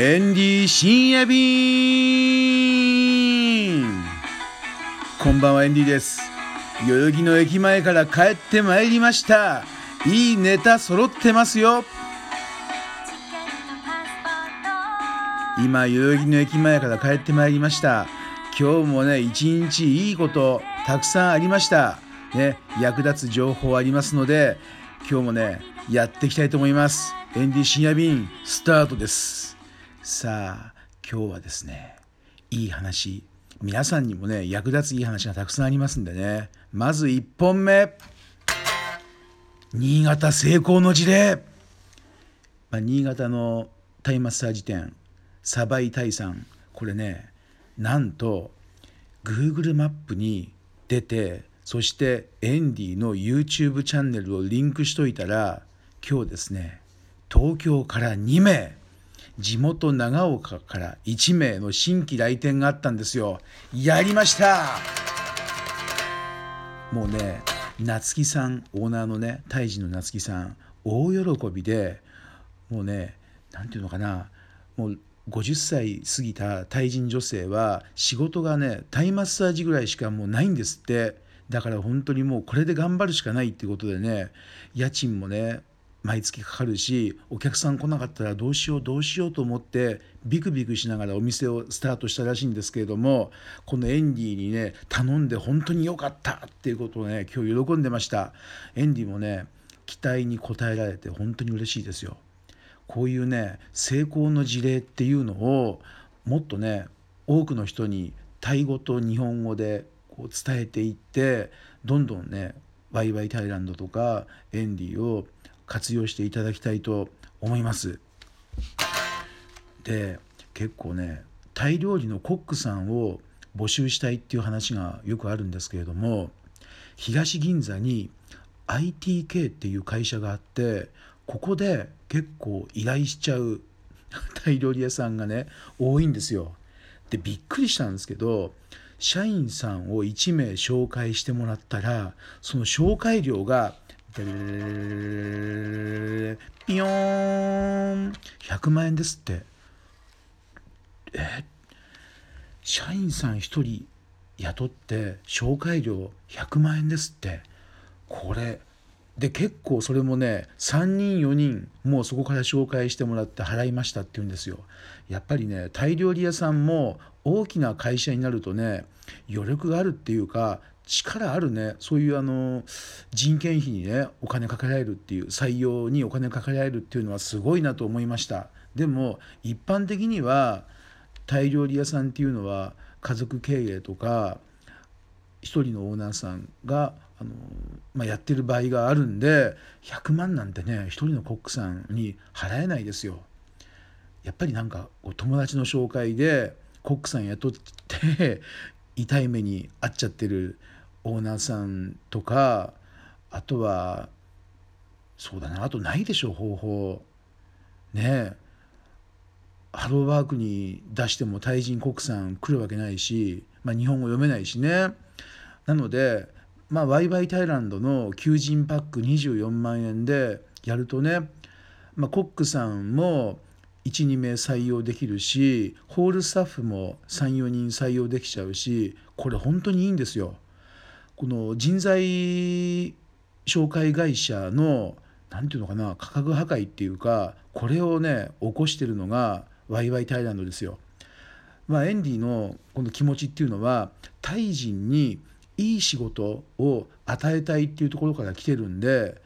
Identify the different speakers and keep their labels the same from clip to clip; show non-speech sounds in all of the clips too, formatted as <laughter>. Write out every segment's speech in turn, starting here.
Speaker 1: エンディ深夜便こんばんはエンディです。代々木の駅前から帰ってまいりました。いいネタ揃ってますよ。今代々木の駅前から帰ってまいりました。今日もね一日いいことたくさんありました。ね役立つ情報ありますので今日もねやっていきたいと思います。エンディ深夜便スタートです。さあ今日はですねいい話皆さんにもね役立ついい話がたくさんありますんでね。まず1本目。新潟成功の事例、まあ、新潟のタイマッサージ店サバイタイさん。これねなんと Google マップに出てそしてエンディの YouTube チャンネルをリンクしといたら今日ですね東京から2名地元長岡から1名の新規来店があったんですよ。やりました。もうね夏木さんオーナーのね胎児の夏木さん大喜びでもうね何て言うのかなもう50歳過ぎた対人女性は仕事がねタイマッサージぐらいしかもうないんですって。だから本当にもうこれで頑張るしかないってことでね家賃もね毎月かかるしお客さん来なかったらどうしようどうしようと思ってビクビクしながらお店をスタートしたらしいんですけれどもこのエンディにね頼んで本当に良かったっていうことをね今日喜んでました。エンディもね期待に応えられて本当に嬉しいですよ。こういうね成功の事例っていうのをもっとね多くの人にタイ語と日本語でこう伝えていってどんどんねワイワイタイランドとかエンディを活用していただきたいと思います。で結構ねタイ料理のコックさんを募集したいっていう話がよくあるんですけれども東銀座に ITK っていう会社があってここで結構依頼しちゃう <laughs> タイ料理屋さんがね多いんですよ。でびっくりしたんですけど社員さんを1名紹介してもらったらその紹介料がピヨーン。100万円ですって。え社員さん1人雇って紹介料100万円ですって。これで結構それもね3人4人もうそこから紹介してもらって払いましたって言うんですよ。やっぱりねタイ料理屋さんも大きな会社になるとね余力があるっていうか力あるねそういうあの人件費にねお金かけられるっていう採用にお金かけられるっていうのはすごいなと思いましたでも一般的にはタイ料理屋さんっていうのは家族経営とか一人のオーナーさんがあの、まあ、やってる場合があるんで100万なんてね一人のコックさんに払えないですよ。やっぱりなんか友達の紹介でコックさん雇って痛い目に遭っちゃってるオーナーさんとかあとはそうだなあとないでしょ方法。ねえ。ハローワークに出しても対人国産来るわけないし、まあ、日本語読めないしね。なのでまあワイワイタイランドの求人パック24万円でやるとね、まあ、コックさんも12名採用できるしホールスタッフも34人採用できちゃうしこれ本当にいいんですよ。この人材紹介会社の何て言うのかな価格破壊っていうかこれをね起こしてるのがワイワイタイランドですよ。まあ、エンディのこの気持ちっていうのはタイ人にいい仕事を与えたいっていうところから来てるんで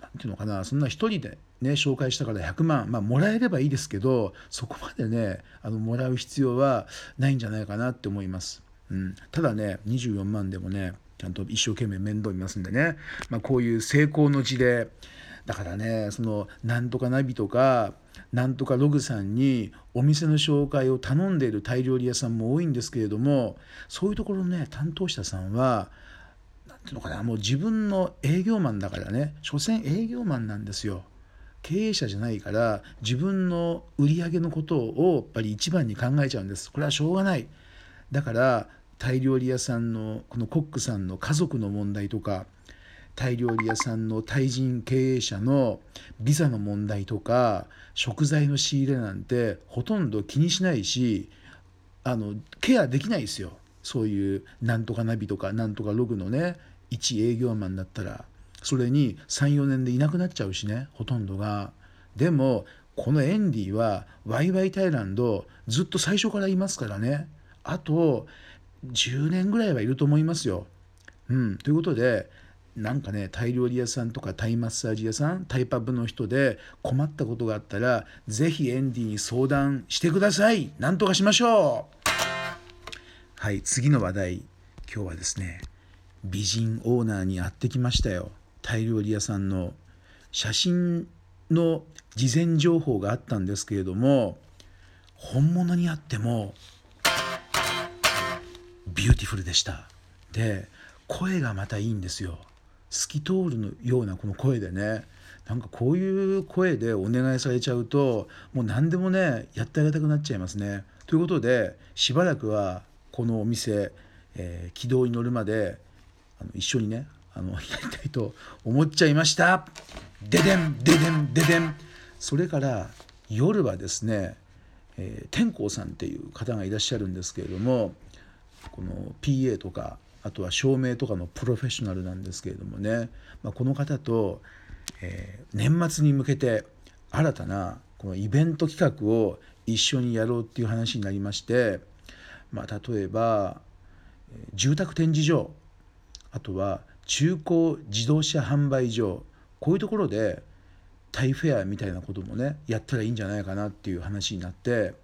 Speaker 1: 何て言うのかなそんな一人でね紹介したから100万まあもらえればいいですけどそこまでねあのもらう必要はないんじゃないかなって思います。うん、ただね24万でもねちゃんと一生懸命面倒見ますんでね、まあ、こういう成功の事例だからねそのなんとかナビとかなんとかログさんにお店の紹介を頼んでいるタイ料理屋さんも多いんですけれどもそういうところのね担当者さんは何ていうのかなもう自分の営業マンだからね所詮営業マンなんですよ。経営者じゃないから自分の売り上げのことをやっぱり一番に考えちゃうんです。これはしょうがない。だからタイ料理屋さんのこのコックさんの家族の問題とかタイ料理屋さんのタイ人経営者のビザの問題とか食材の仕入れなんてほとんど気にしないしあのケアできないですよ。そういうなんとかナビとかなんとかログのね一営業マンだったら。それに34年でいなくなっちゃうしねほとんどが。でもこのエンディはワイワイタイランドずっと最初からいますからね。あと10年ぐらいはいると思いますよ。うん、ということでなんかねタイ料理屋さんとかタイマッサージ屋さんタイパブの人で困ったことがあったら是非エンディに相談してください。なんとかしましょう。はい次の話題。今日はですね美人オーナーに会ってきましたよ。タイ料理屋さんの写真の事前情報があったんですけれども本物に会ってもビューティフルでしたで声がまたいいんですよ透き通るのようなこの声でねなんかこういう声でお願いされちゃうともう何でもねやってあげたくなっちゃいますね。ということでしばらくはこのお店、えー、軌道に乗るまであの一緒にねあの <laughs> やりたいと思っちゃいました。ででんででんででんそれから夜はですね、えー、天功さんっていう方がいらっしゃるんですけれどもこの PA とかあとは照明とかのプロフェッショナルなんですけれどもね、まあ、この方と、えー、年末に向けて新たなこのイベント企画を一緒にやろうっていう話になりまして、まあ、例えば住宅展示場あとは中古自動車販売所こういうところでタイフェアみたいなこともねやったらいいんじゃないかなっていう話になって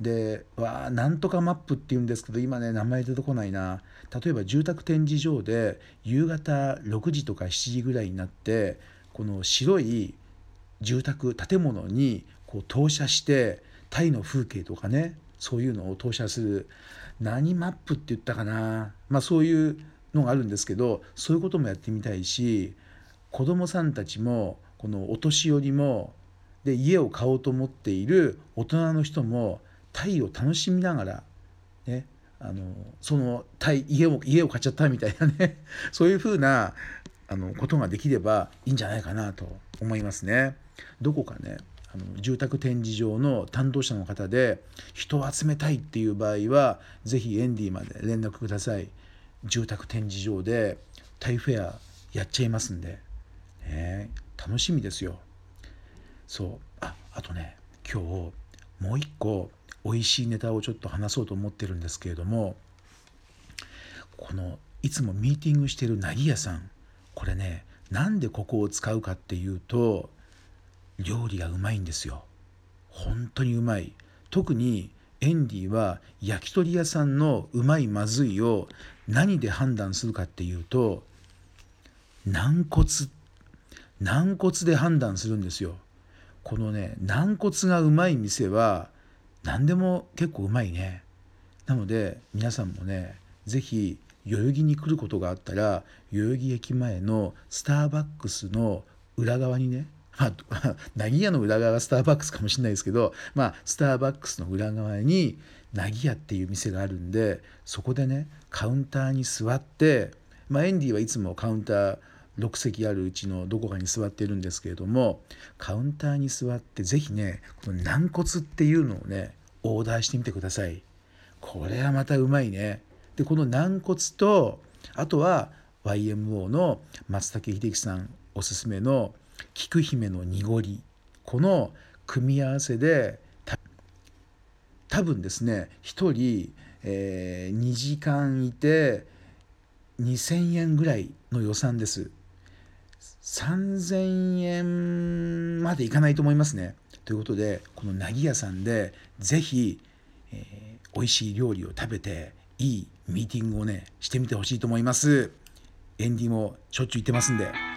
Speaker 1: でわあなんとかマップっていうんですけど今ね名前出てこないな。例えば住宅展示場で夕方6時とか7時ぐらいになってこの白い住宅建物にこう投射してタイの風景とかねそういうのを投射する何マップって言ったかな。まあそういうのがあるんですけどそういうこともやってみたいし子どもさんたちもこのお年寄りもで家を買おうと思っている大人の人もタイを楽しみながらねあのその家を家を買っちゃったみたいなね <laughs> そういうふうなあのことができればいいんじゃないかなと思いますね。どこかねあの住宅展示場の担当者の方で人を集めたいっていう場合は是非エンディまで連絡ください。住宅展示場でタイフェアやっちゃいますんで、ね、楽しみですよ。そうああとね今日もう一個美味しいネタをちょっと話そうと思ってるんですけれどもこのいつもミーティングしてるなぎ屋さんこれねなんでここを使うかっていうと料理がうまいんですよ。本当にうまい。特にエンディは焼き鳥屋さんのうまいまずいを何で判断するかっていうと軟骨。軟骨で判断するんですよ。このね軟骨がうまい店は何でも結構うまいね。なので皆さんもね是非代々木に来ることがあったら代々木駅前のスターバックスの裏側にね <laughs> まあ、なぎ屋の裏側がスターバックスかもしれないですけど、まあ、スターバックスの裏側になぎ屋っていう店があるんでそこでねカウンターに座って、まあ、エンディはいつもカウンター6席あるうちのどこかに座ってるんですけれどもカウンターに座って是非ねこの軟骨っていうのをねオーダーしてみてください。これはまたうまいね。でこの軟骨とあとは YMO の松竹秀樹さんおすすめの菊姫の濁りこの組み合わせで多分ですね1人、えー、2時間いて2,000円ぐらいの予算です。3,000円までいかないと思いますね。ということでこのなぎ屋さんで是非、えー、美味しい料理を食べていいミーティングをねしてみてほしいと思います。エンディもしょっちゅう行ってますんで。